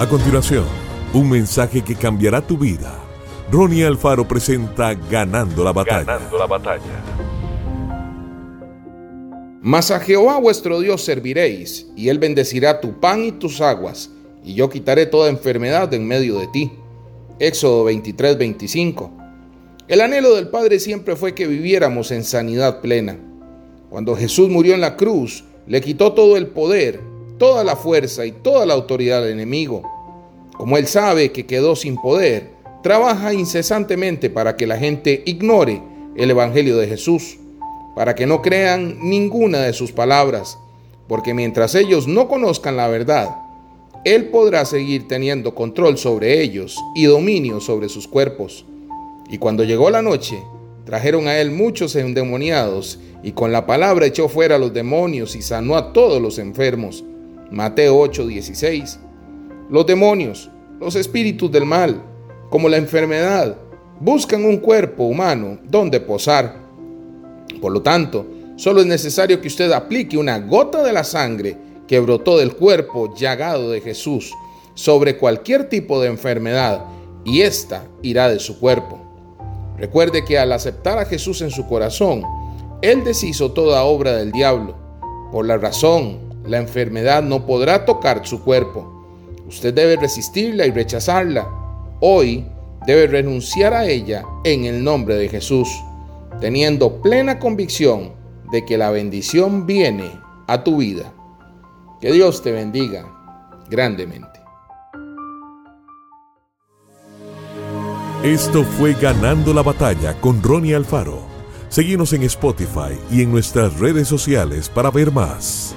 A continuación, un mensaje que cambiará tu vida. Ronnie Alfaro presenta Ganando la batalla. Ganando la batalla. Mas a Jehová vuestro Dios serviréis, y él bendecirá tu pan y tus aguas, y yo quitaré toda enfermedad de en medio de ti. Éxodo 23, 25. El anhelo del Padre siempre fue que viviéramos en sanidad plena. Cuando Jesús murió en la cruz, le quitó todo el poder, toda la fuerza y toda la autoridad al enemigo. Como él sabe que quedó sin poder, trabaja incesantemente para que la gente ignore el Evangelio de Jesús, para que no crean ninguna de sus palabras, porque mientras ellos no conozcan la verdad, Él podrá seguir teniendo control sobre ellos y dominio sobre sus cuerpos. Y cuando llegó la noche, trajeron a Él muchos endemoniados, y con la palabra echó fuera a los demonios y sanó a todos los enfermos Mateo 8:16. Los demonios, los espíritus del mal, como la enfermedad, buscan un cuerpo humano donde posar. Por lo tanto, solo es necesario que usted aplique una gota de la sangre que brotó del cuerpo llagado de Jesús sobre cualquier tipo de enfermedad y ésta irá de su cuerpo. Recuerde que al aceptar a Jesús en su corazón, Él deshizo toda obra del diablo. Por la razón la enfermedad no podrá tocar su cuerpo. Usted debe resistirla y rechazarla. Hoy debe renunciar a ella en el nombre de Jesús, teniendo plena convicción de que la bendición viene a tu vida. Que Dios te bendiga grandemente. Esto fue Ganando la Batalla con Ronnie Alfaro. Seguimos en Spotify y en nuestras redes sociales para ver más.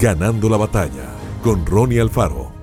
Ganando la batalla con Ronnie Alfaro.